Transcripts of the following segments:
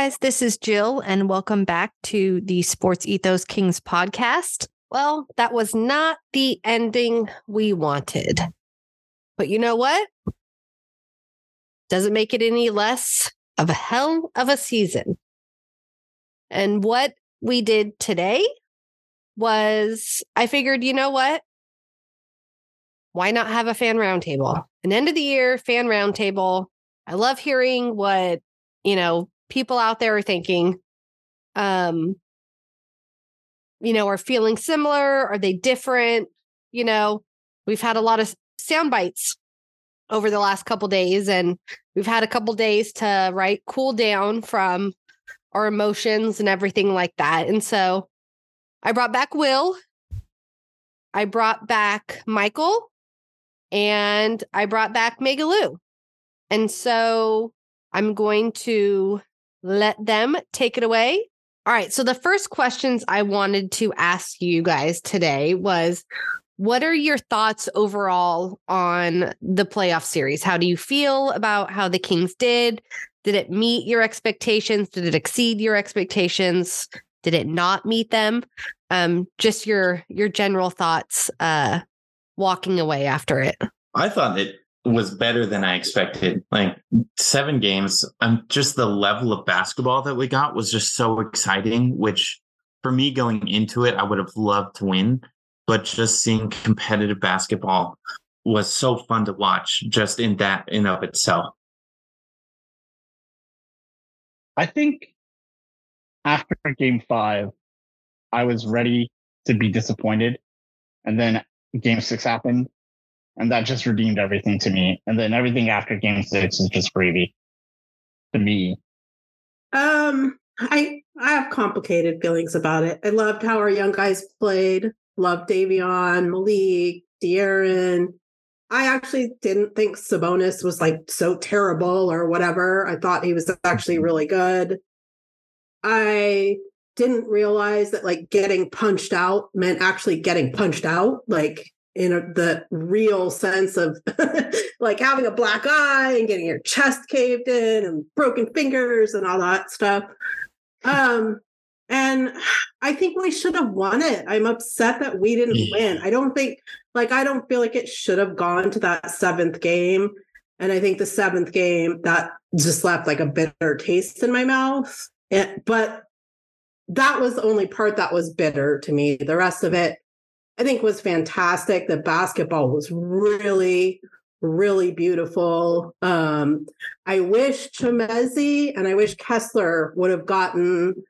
guys, this is Jill, and welcome back to the Sports Ethos Kings podcast. Well, that was not the ending we wanted. But you know what? Doesn't make it any less of a hell of a season. And what we did today was I figured, you know what? Why not have a fan roundtable? An end of the year fan roundtable. I love hearing what, you know, people out there are thinking. Um, you know, are feeling similar? Are they different? You know, we've had a lot of sound bites over the last couple days, and we've had a couple days to right cool down from our emotions and everything like that. And so I brought back Will. I brought back Michael and I brought back Megaloo. And so I'm going to let them take it away. All right. So the first questions I wanted to ask you guys today was what are your thoughts overall on the playoff series? How do you feel about how the Kings did? Did it meet your expectations? Did it exceed your expectations? Did it not meet them? Um, just your your general thoughts uh walking away after it. I thought it was better than I expected. Like seven games, um, just the level of basketball that we got was just so exciting. Which, for me, going into it, I would have loved to win, but just seeing competitive basketball was so fun to watch. Just in that in of itself. I think after game five, I was ready to be disappointed, and then game six happened, and that just redeemed everything to me. And then everything after game six is just gravy to me. Um, I I have complicated feelings about it. I loved how our young guys played. Loved Davion, Malik, De'Aaron. I actually didn't think Sabonis was like so terrible or whatever. I thought he was actually mm-hmm. really good. I didn't realize that like getting punched out meant actually getting punched out. Like in a, the real sense of like having a black eye and getting your chest caved in and broken fingers and all that stuff. Um, and I think we should have won it. I'm upset that we didn't yeah. win. I don't think, like, I don't feel like it should have gone to that seventh game. And I think the seventh game that just left like a bitter taste in my mouth. And, but that was the only part that was bitter to me. The rest of it, I think was fantastic. The basketball was really, really beautiful. Um, I wish Chimezie and I wish Kessler would have gotten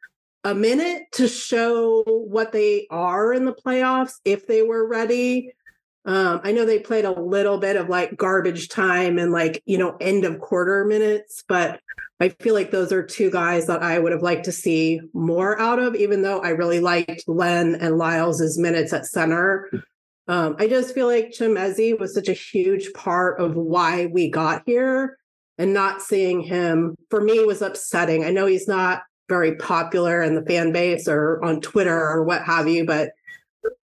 a minute to show what they are in the playoffs if they were ready. Um, I know they played a little bit of like garbage time and like, you know, end of quarter minutes, but I feel like those are two guys that I would have liked to see more out of, even though I really liked Len and Lyles's minutes at center. Um, I just feel like Chimezie was such a huge part of why we got here, and not seeing him for me was upsetting. I know he's not very popular in the fan base or on Twitter or what have you, but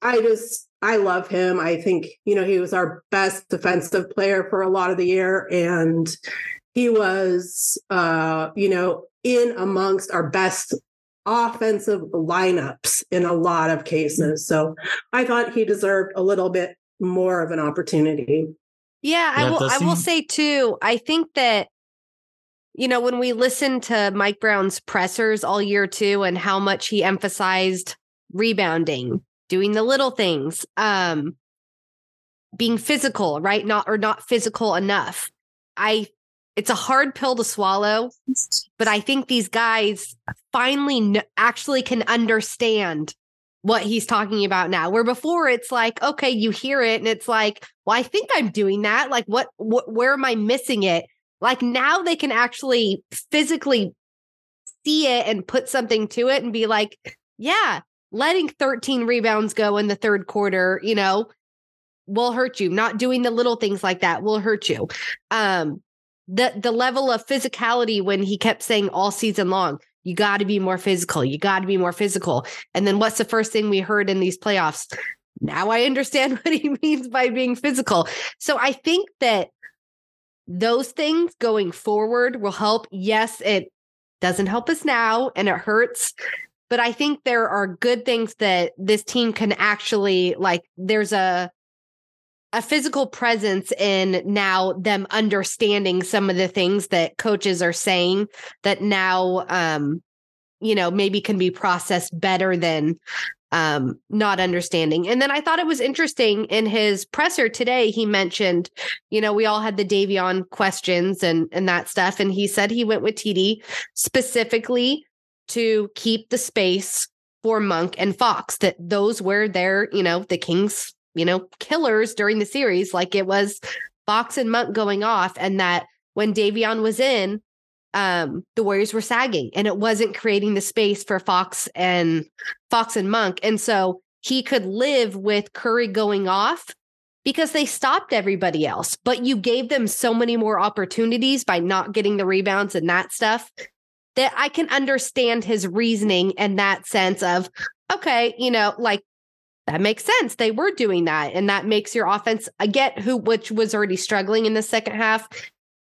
I just I love him. I think you know he was our best defensive player for a lot of the year, and he was, uh, you know, in amongst our best offensive lineups in a lot of cases. So I thought he deserved a little bit more of an opportunity. Yeah, I will. I will say too. I think that you know when we listened to Mike Brown's pressers all year too, and how much he emphasized rebounding, doing the little things, um, being physical, right? Not or not physical enough. I it's a hard pill to swallow, but I think these guys finally n- actually can understand what he's talking about now. Where before it's like, okay, you hear it and it's like, well, I think I'm doing that. Like, what, what where am I missing it? Like now they can actually physically see it and put something to it and be like, yeah, letting 13 rebounds go in the third quarter, you know, will hurt you. Not doing the little things like that will hurt you. Um, the the level of physicality when he kept saying all season long, you got to be more physical. You got to be more physical. And then what's the first thing we heard in these playoffs? Now I understand what he means by being physical. So I think that those things going forward will help. Yes, it doesn't help us now and it hurts. But I think there are good things that this team can actually like there's a a physical presence in now them understanding some of the things that coaches are saying that now um you know maybe can be processed better than um not understanding. And then i thought it was interesting in his presser today he mentioned you know we all had the davion questions and and that stuff and he said he went with td specifically to keep the space for monk and fox that those were their you know the kings you know, killers during the series. Like it was Fox and Monk going off, and that when Davion was in, um, the Warriors were sagging and it wasn't creating the space for Fox and Fox and Monk. And so he could live with Curry going off because they stopped everybody else, but you gave them so many more opportunities by not getting the rebounds and that stuff that I can understand his reasoning and that sense of, okay, you know, like that makes sense. They were doing that. And that makes your offense, I get who, which was already struggling in the second half,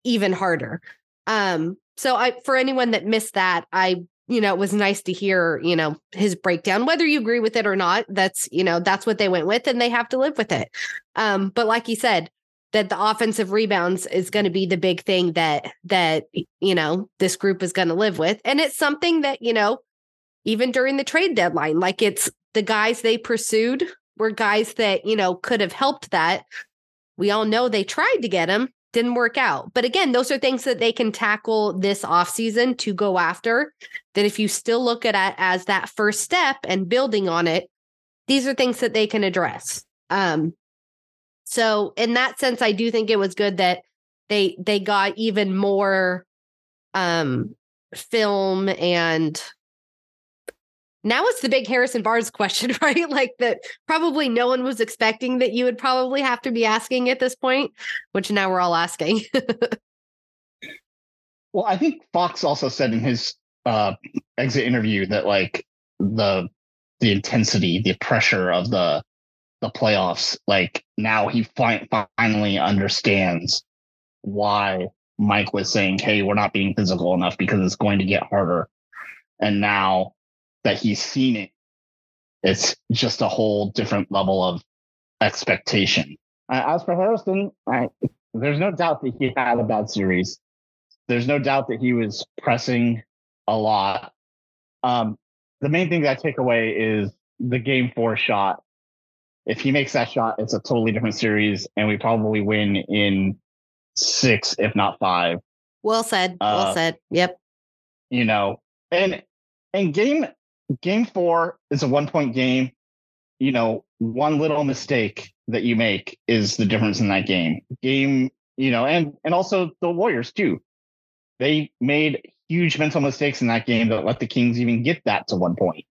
even harder. Um, so I, for anyone that missed that, I, you know, it was nice to hear, you know, his breakdown, whether you agree with it or not. That's, you know, that's what they went with and they have to live with it. Um, but like you said, that the offensive rebounds is going to be the big thing that, that, you know, this group is going to live with. And it's something that, you know, even during the trade deadline, like it's the guys they pursued were guys that, you know, could have helped that. We all know they tried to get him, didn't work out. But again, those are things that they can tackle this offseason to go after. That if you still look at it as that first step and building on it, these are things that they can address. Um, so in that sense, I do think it was good that they they got even more um film and now it's the big Harrison Barnes question, right? Like that probably no one was expecting that you would probably have to be asking at this point, which now we're all asking. well, I think Fox also said in his uh, exit interview that like the the intensity, the pressure of the the playoffs, like now he fi- finally understands why Mike was saying, "Hey, we're not being physical enough because it's going to get harder." And now that he's seen it, it's just a whole different level of expectation. Uh, as for Harrison, I, there's no doubt that he had a bad series. There's no doubt that he was pressing a lot. Um, the main thing that I take away is the game four shot. If he makes that shot, it's a totally different series, and we probably win in six, if not five. Well said. Well uh, said. Yep. You know, and and game game four is a one point game. You know, one little mistake that you make is the difference in that game. Game, you know, and and also the Warriors too. They made huge mental mistakes in that game that let the Kings even get that to one point.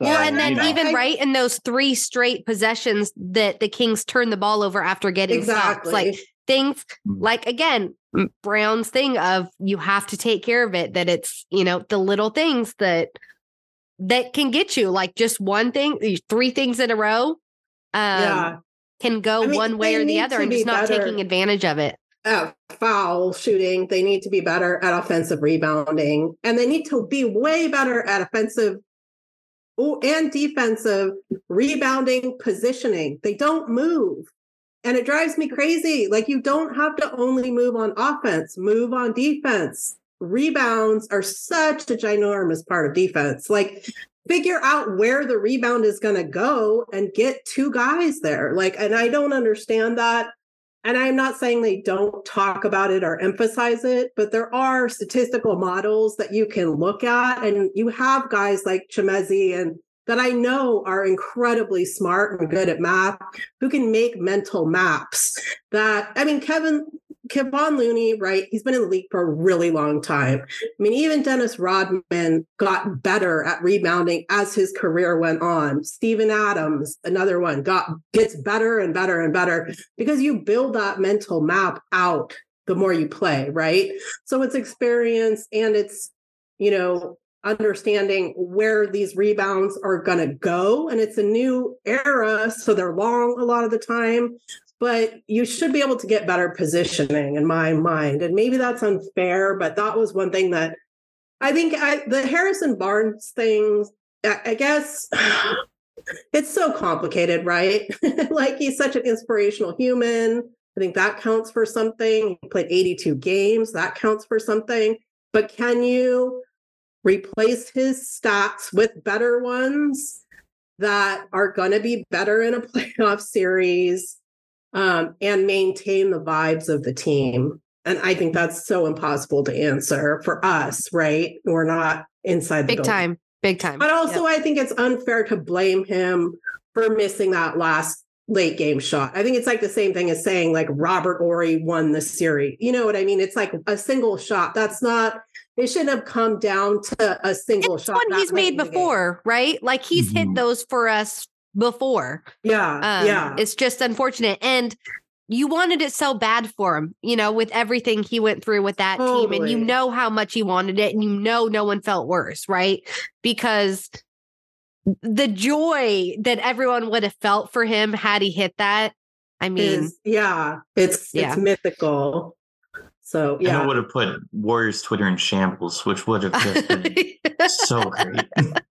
So, well, and then you know, even right in those three straight possessions that the Kings turned the ball over after getting exactly. stops, like things mm. like again Brown's thing of you have to take care of it. That it's you know the little things that that can get you like just one thing, three things in a row. Um, yeah. Can go I mean, one way or the other and just not better. taking advantage of it. Foul shooting, they need to be better at offensive rebounding, and they need to be way better at offensive and defensive rebounding positioning. They don't move. And it drives me crazy. Like you don't have to only move on offense, move on defense rebounds are such a ginormous part of defense. Like, figure out where the rebound is going to go and get two guys there. Like, and I don't understand that. And I'm not saying they don't talk about it or emphasize it, but there are statistical models that you can look at. And you have guys like Chimezie and that I know are incredibly smart and good at math who can make mental maps that I mean Kevin Kevon Looney, right? He's been in the league for a really long time. I mean, even Dennis Rodman got better at rebounding as his career went on. Steven Adams, another one, got gets better and better and better because you build that mental map out the more you play, right? So it's experience and it's, you know, understanding where these rebounds are going to go and it's a new era so they're long a lot of the time but you should be able to get better positioning in my mind. And maybe that's unfair, but that was one thing that I think I, the Harrison Barnes thing, I, I guess it's so complicated, right? like he's such an inspirational human. I think that counts for something. He played 82 games, that counts for something. But can you replace his stats with better ones that are going to be better in a playoff series um, and maintain the vibes of the team? And I think that's so impossible to answer for us, right? We're not inside the Big time. Big time. But also, I think it's unfair to blame him for missing that last late game shot. I think it's like the same thing as saying like Robert Horry won the series. You know what I mean? It's like a single shot. That's not. It shouldn't have come down to a single it's shot. one he's made in the game. before, right? Like he's hit Mhm. those for us before. Yeah, Um, yeah, It's just unfortunate. And you wanted it so bad for him, you know, with everything he went through with that team. And you know how much he wanted it. And you know no one felt worse, right? Because the joy that everyone would have felt for him had he hit that. I mean, is yeah. It's Yeah. it's mythical. So And yeah, it would have put Warriors Twitter in shambles, which would have just been so great.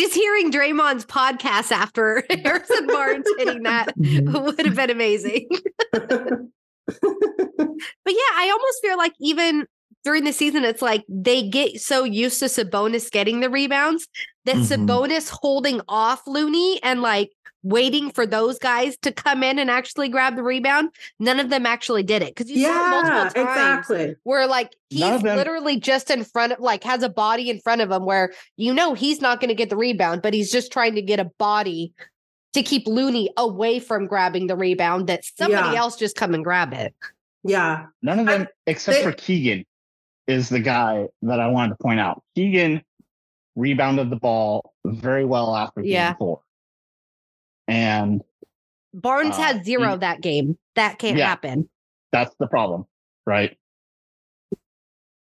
just hearing Draymond's podcast after Harrison Barnes hitting that would have been amazing. But yeah, I almost feel like even during the season, it's like they get so used to Sabonis getting the rebounds that Mhm. Sabonis holding off Looney and like waiting for those guys to come in and actually grab the rebound. None of them actually did it because you saw multiple times exactly. where like he's literally just in front of like has a body in front of him where you know he's not going to get the rebound, but he's just trying to get a body to keep Looney away from grabbing the rebound that somebody Yeah. else just come and grab it. Yeah, None of I- them, except they- for Keegan, is the guy that I wanted to point out. Keegan rebounded the ball very well after game Yeah. four. And Barnes Uh, had zero he- that game. That can't Yeah. happen. that's the problem, right?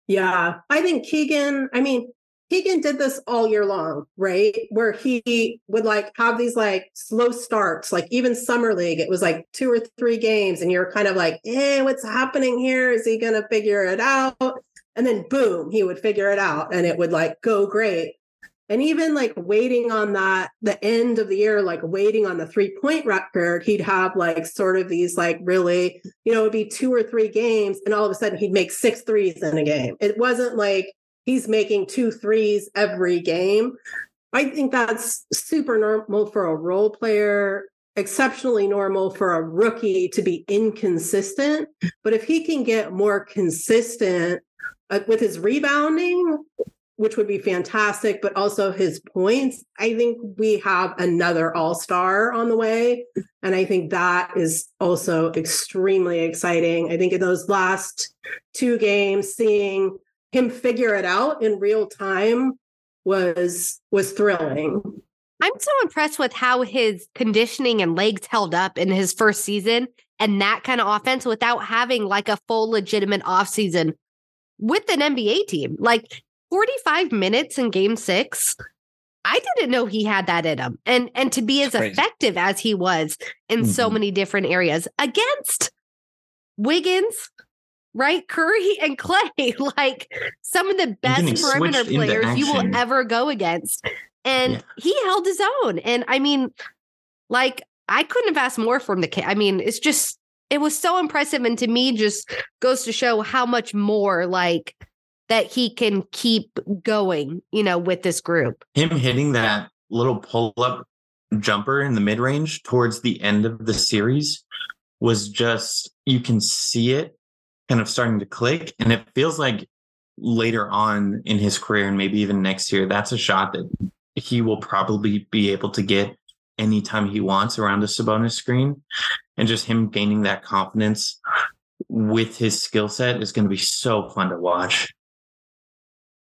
Yeah, I think Keegan, I mean, Keegan did this all year long, right? Where he would like have these like slow starts, like even summer league, it was like two or three games, and you're kind of like, eh, what's happening here? Is he gonna figure it out? And then boom, he would figure it out and it would like go great. And even like waiting on that, the end of the year, like waiting on the three point record, he'd have like sort of these like really you know, it'd be two or three games, and all of a sudden he'd make six threes in a game. It wasn't like he's making two threes every game. I think that's super normal for a role player, exceptionally normal for a rookie to be inconsistent. But if he can get more consistent uh, with his rebounding, which would be fantastic, but also his points, I think we have another all star on the way. And I think that is also extremely exciting. I think in those last two games, seeing him figure it out in real time was was thrilling. I'm so impressed with how his conditioning and legs held up in his first season and that kind of offense without having like a full legitimate offseason with an NBA team. Like 45 minutes in game six. I didn't know he had that in him. And and to be as effective as he was in so Mhm. many different areas against Wiggins, right? Curry and Klay, like some of the best perimeter players you will ever go against. And Yeah. he held his own. And I mean, like, I couldn't have asked more from the kid. I mean, it's just, it was so impressive. And to me, just goes to show how much more like that he can keep going, you know, with this group. Him hitting that little pull up jumper in the mid range towards the end of the series was just, you can see it kind of starting to click. And it feels like later on in his career, and maybe even next year, that's a shot that he will probably be able to get anytime he wants around a Sabonis screen. And just him gaining that confidence with his skill set is going to be so fun to watch.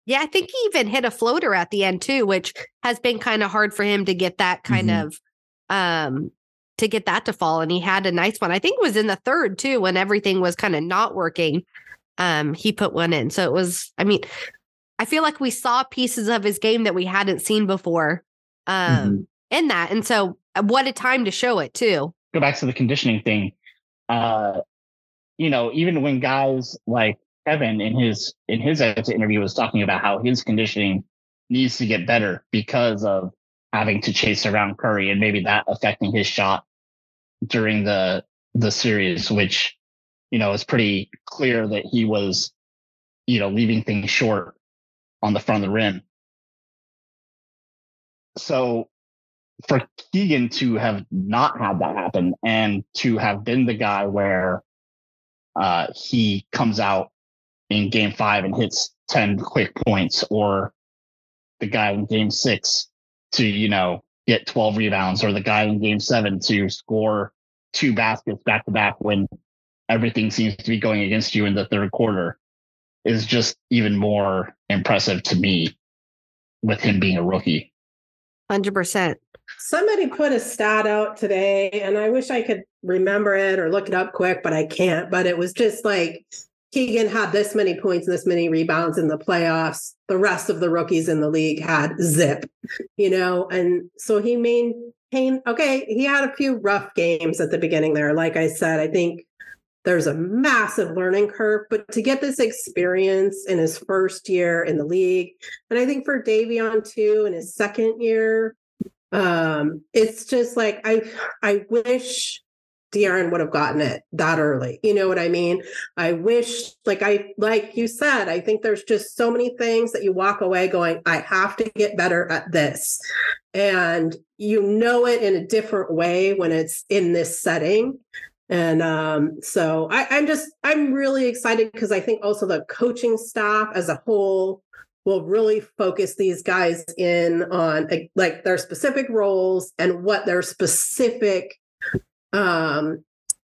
Yeah, I think he even hit a floater at the end too, which has been kind of hard for him to get that kind Mhm. of um to get that to fall. And he had a nice one. I think it was in the third too, when everything was kind of not working. Um, he put one in. So it was, I mean, I feel like we saw pieces of his game that we hadn't seen before um in that. And so uh, what a time to show it too. Go back to the conditioning thing. Uh, you know, even when guys like Kevin in his in his interview was talking about how his conditioning needs to get better because of having to chase around Curry and maybe that affecting his shot during the the series, which you know is pretty clear that he was you know leaving things short on the front of the rim. So for Keegan to have not had that happen and to have been the guy where uh, he comes out in game five and hits 10 quick points or the guy in game six to, you know, get 12 rebounds or the guy in game seven to score two baskets back to back when everything seems to be going against you in the third quarter is just even more impressive to me with him being a rookie. 100%. Somebody put a stat out today, and I wish I could remember it or look it up quick, but I can't. But it was just like Keegan had this many points and this many rebounds in the playoffs. The rest of the rookies in the league had zip, you know, and so he maintained. Okay, he had a few rough games at the beginning there. Like I said, I think there's a massive learning curve, but to get this experience in his first year in the league, and I think for Davion too in his second year, um, it's just like I I wish De'Aaron would have gotten it that early. You know what I mean? I wish, like I like you said, I think there's just so many things that you walk away going, I have to get better at this. And you know it in a different way when it's in this setting. And um, so I, I'm just I'm really excited because I think also the coaching staff as a whole will really focus these guys in on like their specific roles and what their specific um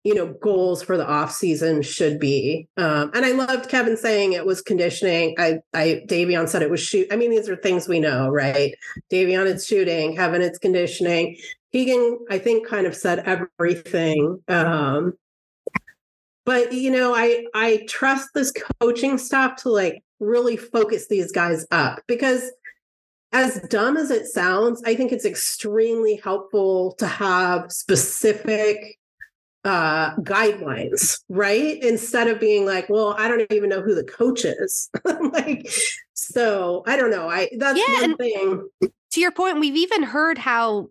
you know goals for the off season should be um and i loved kevin saying it was conditioning. I i davion said it was shoot i mean these are things we know right? Davion it's shooting kevin it's conditioning. Keegan i think kind of said everything um but you know i i trust this coaching staff to like really focus these guys up because as dumb as it sounds, I think it's extremely helpful to have specific uh, guidelines, right? Instead of being like, well, I don't even know who the coach is. like, so I don't know. I that's yeah, one thing. To your point, we've even heard how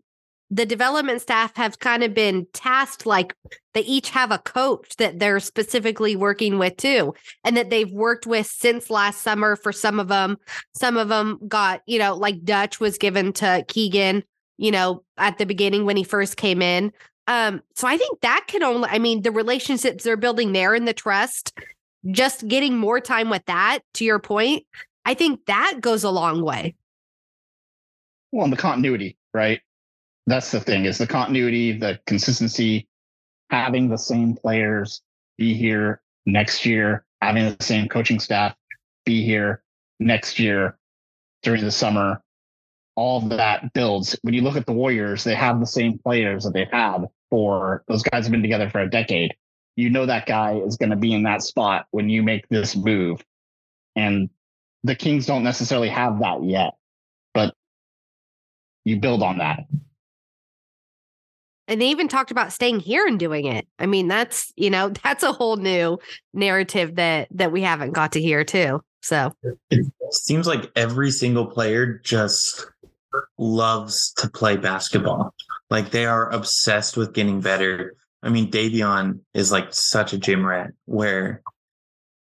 the development staff have kind of been tasked like they each have a coach that they're specifically working with too and that they've worked with since last summer for some of them some of them got you know like dutch was given to keegan you know at the beginning when he first came in. Um so i think that can only i mean the relationships they're building there and the trust just getting more time with that to your point i think that goes a long way. Well and the continuity right that's the thing is the continuity, the consistency, having the same players be here next year, having the same coaching staff be here next year during the summer. All of that builds. When you look at the Warriors, they have the same players that they've had for those guys have been together for a decade. You know that guy is going to be in that spot when you make this move. And the Kings don't necessarily have that yet, but you build on that and they even talked about staying here and doing it. I mean, that's, you know, that's a whole new narrative that that we haven't got to hear too. So it seems like every single player just loves to play basketball. Like they are obsessed with getting better. I mean, Davion is like such a gym rat where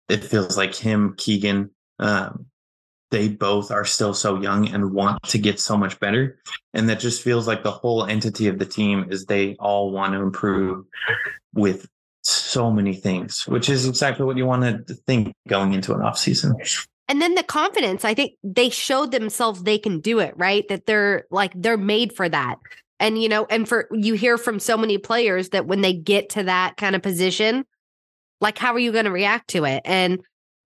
it feels like him, Keegan, um, they both are still so young and want to get so much better. And that just feels like the whole entity of the team is they all want to improve with so many things, which is exactly what you want to think going into an off season. And then the confidence, I think they showed themselves they can do it, right? That they're like, they're made for that. And, you know, and for you hear from so many players that when they get to that kind of position, like, how are you going to react to it? And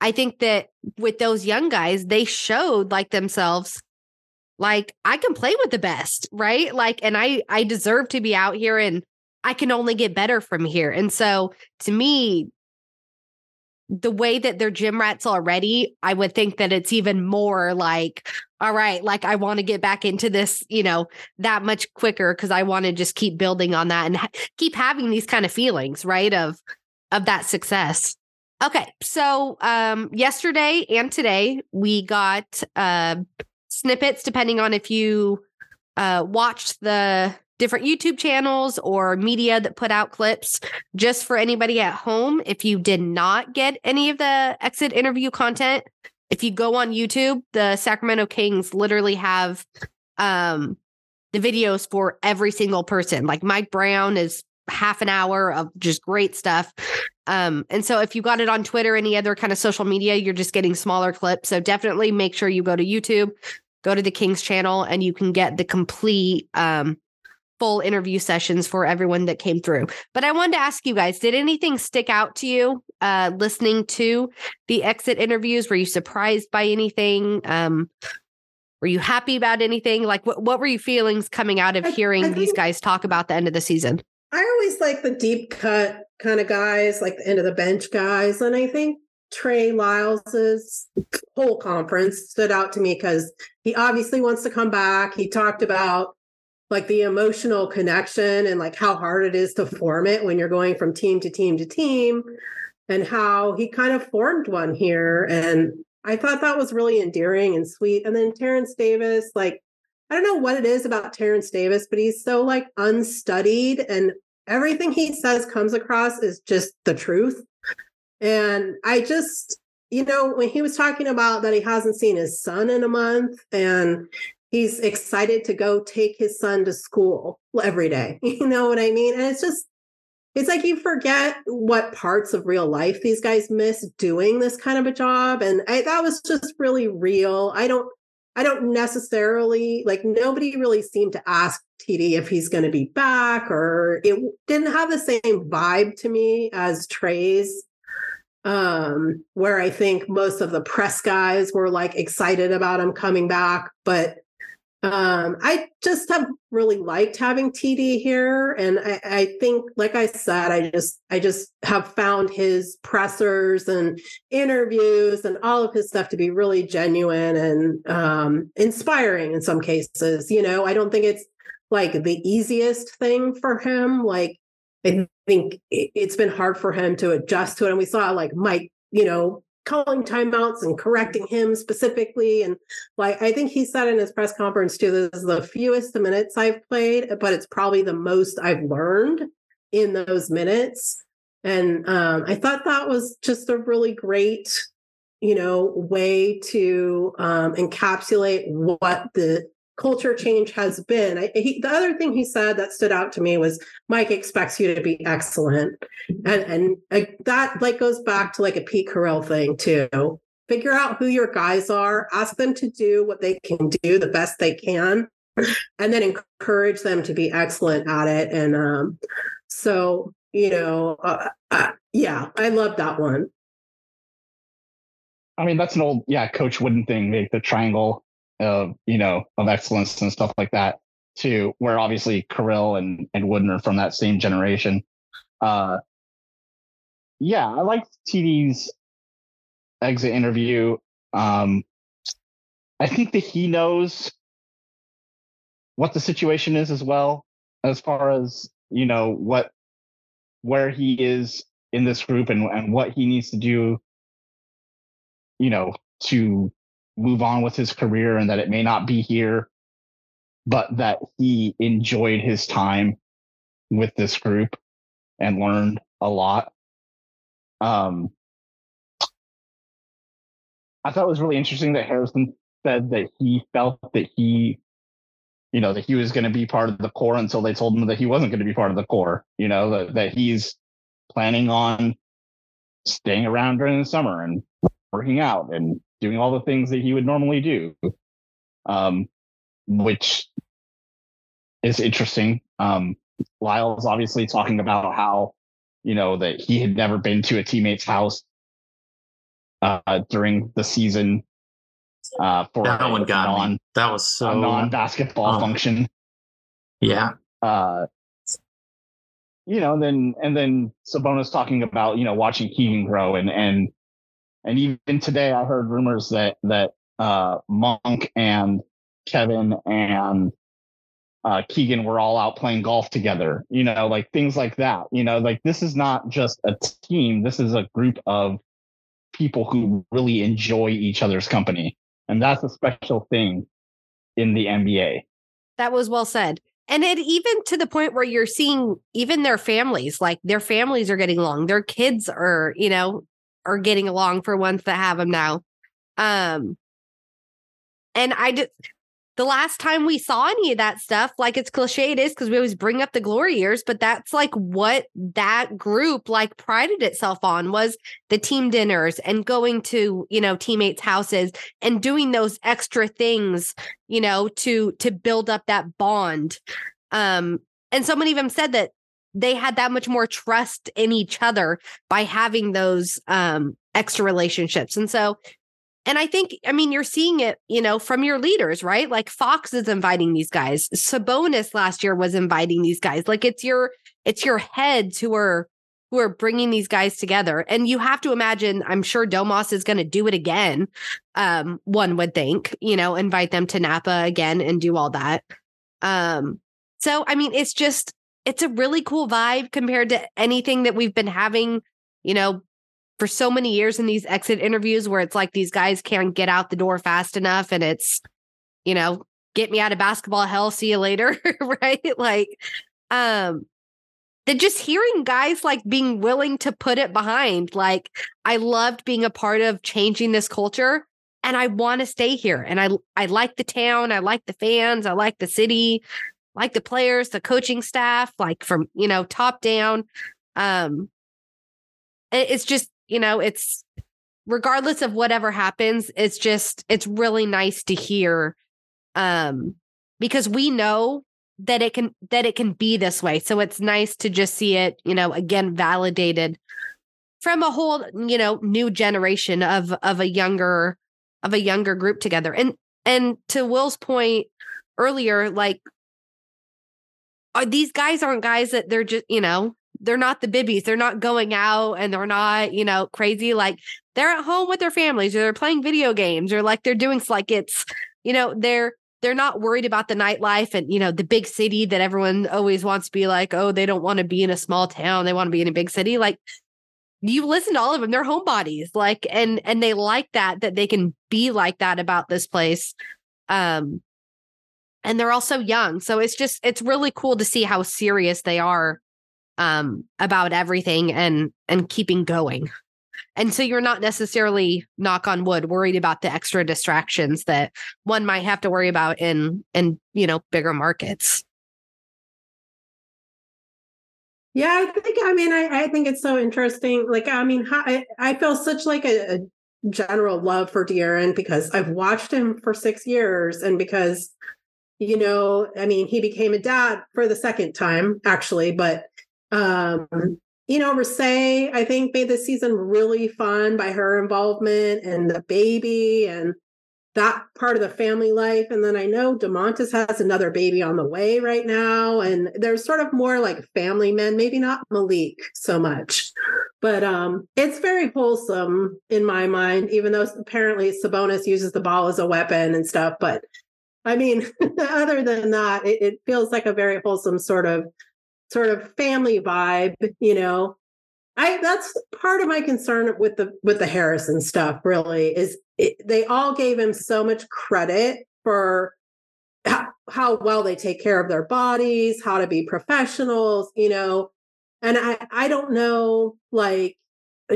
I think that with those young guys, they showed like themselves like I can play with the best, right? Like and I I deserve to be out here and I can only get better from here. And so to me the way that they're gym rats already, I would think that it's even more like all right, like I want to get back into this, you know, that much quicker because I want to just keep building on that and ha- keep having these kind of feelings, right? Of of that success. Okay, so um, yesterday and today we got uh, snippets, depending on if you uh, watched the different YouTube channels or media that put out clips. Just for anybody at home, if you did not get any of the exit interview content, if you go on YouTube, the Sacramento Kings literally have um, the videos for every single person. Like Mike Brown is half an hour of just great stuff. Um, and so if you got it on Twitter, any other kind of social media, you're just getting smaller clips. So definitely make sure you go to YouTube, go to the King's channel, and you can get the complete um full interview sessions for everyone that came through. But I wanted to ask you guys, did anything stick out to you uh listening to the exit interviews? Were you surprised by anything? Um were you happy about anything? Like what what were your feelings coming out of I- hearing I these guys talk about the end of the season? I always like the deep cut kind of guys, like the end of the bench guys. And I think Trey Lyles's whole conference stood out to me because he obviously wants to come back. He talked about like the emotional connection and like how hard it is to form it when you're going from team to team to team and how he kind of formed one here. And I thought that was really endearing and sweet. And then Terence Davis, like, I don't know what it is about Terence Davis, but he's so like unstudied and everything he says comes across is just the truth. And I just, you know, when he was talking about that he hasn't seen his son in a month and he's excited to go take his son to school every day. You know what I mean? And it's just, it's like you forget what parts of real life these guys miss doing this kind of a job. And I, that was just really real. I don't, I don't necessarily like nobody really seemed to ask TD if he's going to be back or it didn't have the same vibe to me as Trey's um where I think most of the press guys were like excited about him coming back but um I just have really liked having TD here and I, I think like I said I just I just have found his pressers and interviews and all of his stuff to be really genuine and um inspiring in some cases you know I don't think it's like the easiest thing for him like I think it- it's been hard for him to adjust to it. And we saw like Mike, you know, calling timeouts and correcting him specifically. And like I think he said in his press conference too, this is the fewest minutes I've played, but it's probably the most I've learned in those minutes. And um, I thought that was just a really great, you know, way to um, encapsulate what the culture change has been. I, he, the other thing he said that stood out to me was Mike expects you to be excellent, and and that like goes back to like a Pete Carroll thing too. Figure out who your guys are, ask them to do what they can do the best they can, and then encourage them to be excellent at it. And um, so you know, uh, uh, yeah, I love that one. I mean, that's an old, yeah, Coach Wooden thing, the, the triangle of, you know, of excellence and stuff like that, too, where obviously Carroll and, and Wooden are from that same generation. Uh, yeah, I like TD's exit interview. Um, I think that he knows what the situation is as well, as far as, you know, what, where he is in this group and, and what he needs to do you know, to move on with his career and that it may not be here, but that he enjoyed his time with this group and learned a lot. Um, I thought it was really interesting that Harrison said that he felt that he, you know, that he was going to be part of the core until they told him that he wasn't going to be part of the core, you know, that, that he's planning on staying around during the summer and working out and doing all the things that he would normally do, um, which is interesting. Um, Lyle's obviously talking about how, you know, that he had never been to a teammate's house uh, during the season uh, for That one got non, me. That was so. a non-basketball Oh. function. yeah. Uh, you know, and then and then Sabonis talking about you know watching Keegan grow and and and even today I heard rumors that that uh, Monk and Kevin and uh, Keegan were all out playing golf together. You know, like things like that. You know, like this is not just a team. This is a group of people who really enjoy each other's company. And that's a special thing in the NBA. That was well said. And it even to the point where you're seeing even their families, like their families are getting along, their kids are, you know, are getting along for ones that have them now. Um, and I just the last time we saw any of that stuff, like it's cliche it is because we always bring up the glory years, but that's like what that group like prided itself on was the team dinners and going to, you know, teammates' houses and doing those extra things, you know, to to build up that bond. Um, and so many of them said that they had that much more trust in each other by having those um extra relationships. And so and I think, I mean, you're seeing it, you know, from your leaders, right? Like Fox is inviting these guys. Sabonis last year was inviting these guys. Like it's your, it's your heads who are, who are bringing these guys together. And you have to imagine, I'm sure Domas is going to do it again. Um, one would think, you know, invite them to Napa again and do all that. Um, so, I mean, it's just, it's a really cool vibe compared to anything that we've been having, you know, for so many years in these exit interviews where it's like these guys can't get out the door fast enough and it's you know get me out of basketball hell see you later right? Like um that just hearing guys like being willing to put it behind like i loved being a part of changing this culture and i want to stay here and i i like the town i like the fans i like the city like the players the coaching staff like from you know top down um it's just you know, it's regardless of whatever happens, it's just it's really nice to hear um because we know that it can that it can be this way. So it's nice to just see it, you know, again validated from a whole, you know, new generation of of a younger of a younger group together. And and to Will's point earlier, like are these guys aren't guys that they're just, you know, they're not the bibbies. They're not going out and they're not, you know, crazy. Like they're at home with their families or they're playing video games or like they're doing like it's, you know, they're they're not worried about the nightlife and you know the big city that everyone always wants to be like oh they don't want to be in a small town. They want to be in a big city. Like you listen to all of them they're homebodies. Like and and they like that that they can be like that about this place. Um and they're also young so it's just it's really cool to see how serious they are um, about everything and and keeping going. And so you're not necessarily knock on wood worried about the extra distractions that one might have to worry about in in you know bigger markets. Yeah, I think I mean I, I think it's so interesting. Like I mean I, I feel such like a, a general love for De'Aaron because I've watched him for six years and because you know I mean he became a dad for the second time actually, but um, you know, Recee, I think made the season really fun by her involvement and the baby and that part of the family life. And then I know Domantas has another baby on the way right now. And there's sort of more like family men, maybe not Malik so much. But um, it's very wholesome in my mind, even though apparently Sabonis uses the ball as a weapon and stuff. But I mean, other than that, it, it feels like a very wholesome sort of sort of family vibe, you know. I that's part of my concern with the with the Harrison stuff really is it, they all gave him so much credit for how, how well they take care of their bodies, how to be professionals, you know. And I I don't know like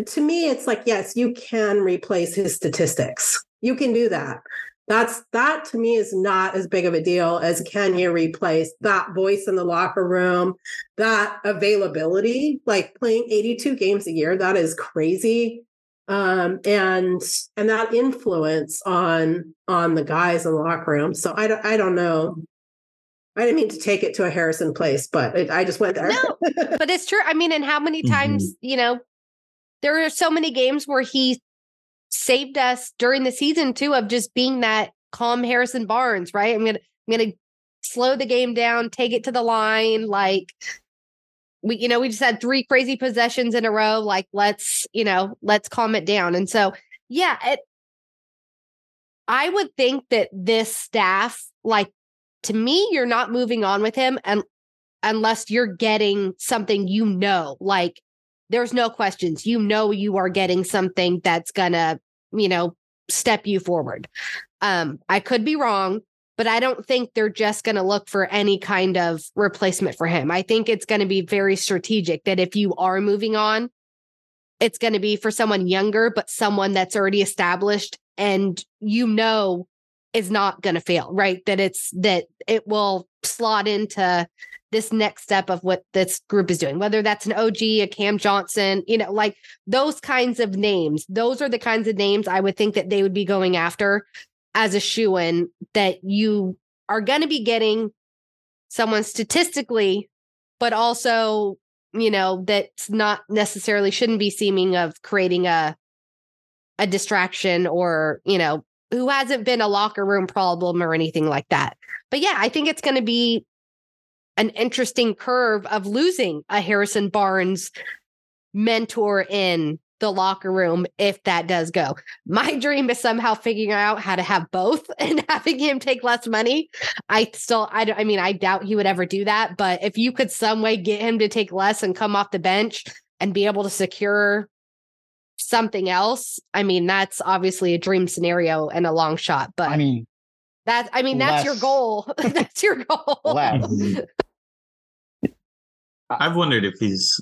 to me it's like yes, you can replace his statistics. You can do that. That's that to me is not as big of a deal as can you replace that voice in the locker room, that availability, like playing 82 games a year, that is crazy. Um, and and that influence on on the guys in the locker room. So I don't I don't know. I didn't mean to take it to a Harrison place, but it, I just went there. No, but it's true. I mean, and how many times, mm-hmm. you know, there are so many games where he saved us during the season too of just being that calm Harrison Barnes, right? I'm gonna I'm gonna slow the game down, take it to the line, like we you know we just had three crazy possessions in a row like let's you know let's calm it down and so yeah it i would think that this staff like to me you're not moving on with him and unless you're getting something you know like there's no questions. You know you are getting something that's gonna, you know, step you forward. Um, I could be wrong, but I don't think they're just going to look for any kind of replacement for him. I think it's going to be very strategic that if you are moving on, it's going to be for someone younger, but someone that's already established and you know is not going to fail, right? That it's that it will slot into this next step of what this group is doing, whether that's an OG, a Cam Johnson, you know, like those kinds of names. Those are the kinds of names I would think that they would be going after as a shoe in that you are going to be getting someone statistically, but also, you know, that's not necessarily shouldn't be seeming of creating a a distraction or, you know, who hasn't been a locker room problem or anything like that. But yeah, I think it's going to be an interesting curve of losing a Harrison Barnes mentor in the locker room if that does go. My dream is somehow figuring out how to have both and having him take less money. I still, I, don't I mean, I doubt he would ever do that. But if you could some way get him to take less and come off the bench and be able to secure something else, I mean, that's obviously a dream scenario and a long shot. But I mean, that, I mean, that's your goal. that's your goal. less. I've wondered if he's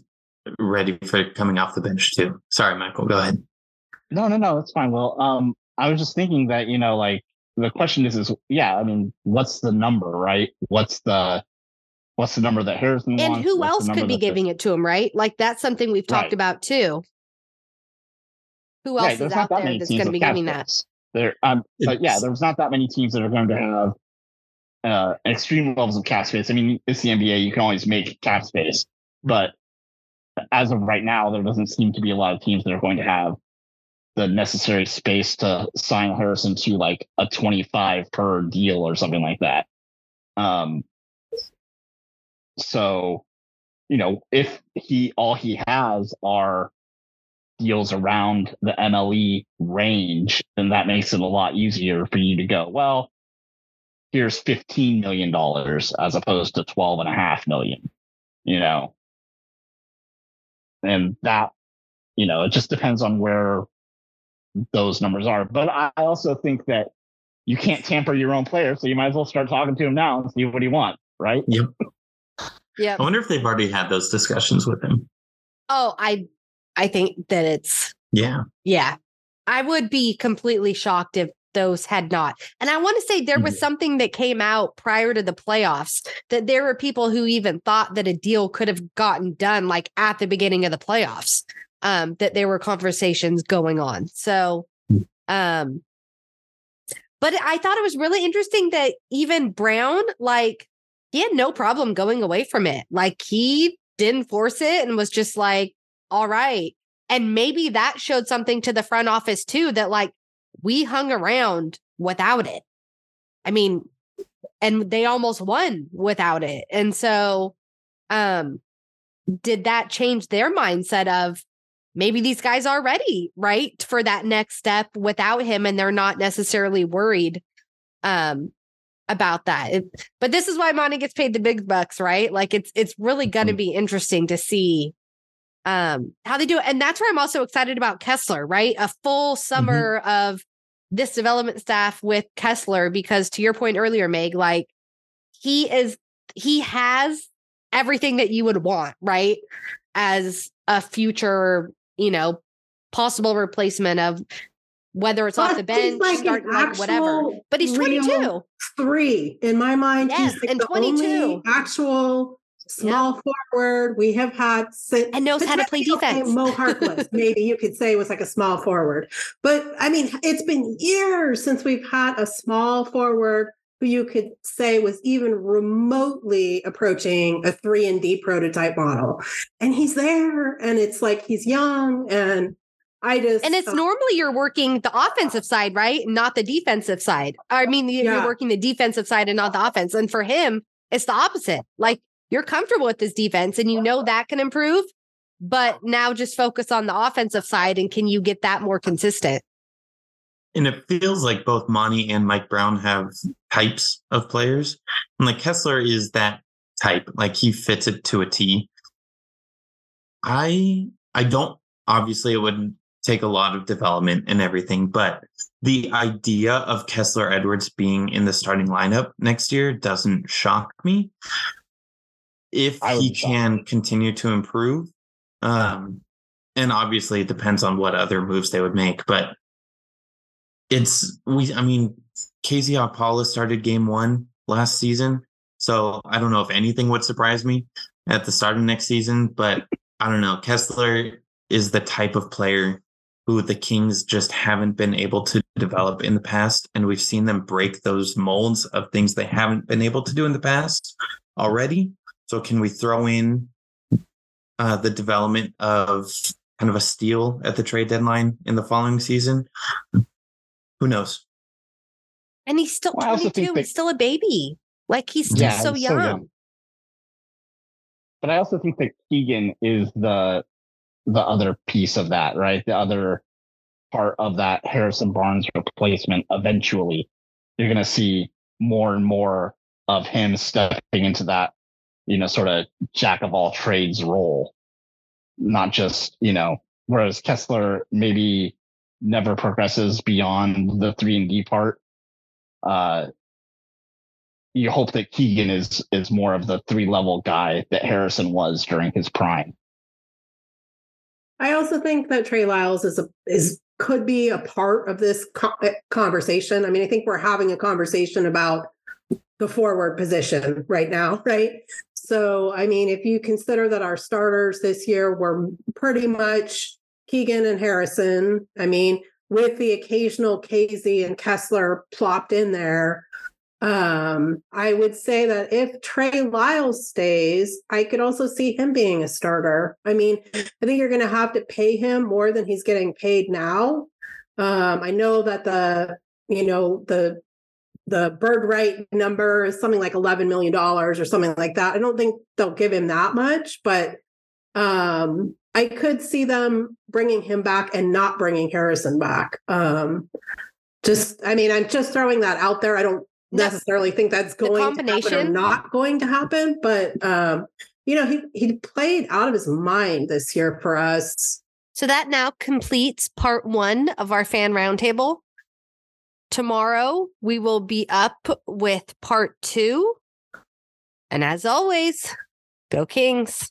ready for coming off the bench too. Sorry, Michael. Go ahead. No, no, no, it's fine. Well, um, I was just thinking that, you know, like the question is, is yeah, I mean, what's the number, right? What's the what's the number that Harrison and wants? who What's else could be giving it to him, right? Like that's something we've talked Right. about too. Who else Right, is out not that there that's going to be giving that? There, um, but yeah, there's not that many teams that are going to have uh, extreme levels of cap space. I mean, it's the NBA; you can always make cap space, but as of right now, there doesn't seem to be a lot of teams that are going to have the necessary space to sign Harrison to like a 25 per deal or something like that. Um, so, you know, if he all he has are deals around the MLE range, then that makes it a lot easier for you to go, well, here's $15 million as opposed to 12 and a half million, you know? And that, you know, it just depends on where those numbers are. But I also think that you can't tamper your own player, so you might as well start talking to him now and see what he wants, right? Yep. Yeah. I wonder if they've already had those discussions with him. Oh, I I think that it's Yeah. yeah. I would be completely shocked if those had not. And I want to say there was something that came out prior to the playoffs that there were people who even thought that a deal could have gotten done like at the beginning of the playoffs. Um, that there were conversations going on. So um but I thought it was really interesting that even Brown, like, he had no problem going away from it. Like, he didn't force it and was just like, all right. And maybe that showed something to the front office too that, like, we hung around without it. I mean, and they almost won without it. And so, um, did that change their mindset of maybe these guys are ready, right, for that next step without him, and they're not necessarily worried um about that. It- but this is why Monty gets paid the big bucks, right? Like it's it's really going to be interesting to see um how they do it. And that's where I'm also excited about Kessler, right? A full summer of this development staff with Kessler because to your point earlier, Meg, like he is he has everything that you would want, right? As a future, you know, possible replacement of whether it's off the bench, like starting like whatever. But he's 22. Three in my mind. Yes, he's like and the 22. only actual small forward we have had And knows how to play Okay, defense. Mo Harkless, maybe you could say was like a small forward, but I mean, it's been years since we've had a small forward who you could say was even remotely approaching a three and D prototype model, and he's there, and it's like he's young, and I just And it's uh, normally you're working the offensive side, right? Not the defensive side. I mean, you- you're Yeah. working the defensive side and not the offense. And for him, it's the opposite. Like you're comfortable with this defense and you know that can improve, but now just focus on the offensive side and can you get that more consistent? And it feels like both Monty and Mike Brown have types of players. And like Kessler is that type. Like he fits it to a T. I I don't obviously it would take a lot of development and everything, but the idea of Kessler Edwards being in the starting lineup next year doesn't shock me. If he can continue to improve, um, and obviously it depends on what other moves they would make, but it's we. I mean, KZ Okpala started game one last season, so I don't know if anything would surprise me at the start of next season, but I don't know. Kessler is the type of player who the Kings just haven't been able to develop in the past. And we've seen them break those molds of things they haven't been able to do in the past already. So, can we throw in uh, the development of kind of a steal at the trade deadline in the following season? Who knows? And he's still well, 22. That, he's still a baby. Like he's still yeah, so, young. so young. But I also think that Keegan is the the other piece of that, right? The other part of that Harrison Barnes replacement. Eventually, you're going to see more and more of him stepping into that, you know, sort of jack of all trades role. Not just, you know, whereas Kessler maybe never progresses beyond the three and D part. Uh, you hope that Keegan is is more of the three level guy that Harrison was during his prime. I also think that Trey Lyles is a is could be a part of this eh, conversation. I mean, I think we're having a conversation about the forward position right now, right? So, I mean, if you consider that our starters this year were pretty much Keegan and Harrison, I mean, with the occasional KZ and Kessler plopped in there, um, I would say that if Trey Lyles stays, I could also see him being a starter. I mean, I think you're going to have to pay him more than he's getting paid now. Um, I know that the, you know, the the bird right number is something like 11 million dollars or something like that. I don't think they'll give him that much, but um, I could see them bringing him back and not bringing Harrison back. Um, just, I mean, I'm just throwing that out there. I don't necessarily think that's going to happen or not going to happen, but um, you know, he he played out of his mind this year for us. So that now completes part one of our fan roundtable. Tomorrow we will be up with part two. And as always, go Kings.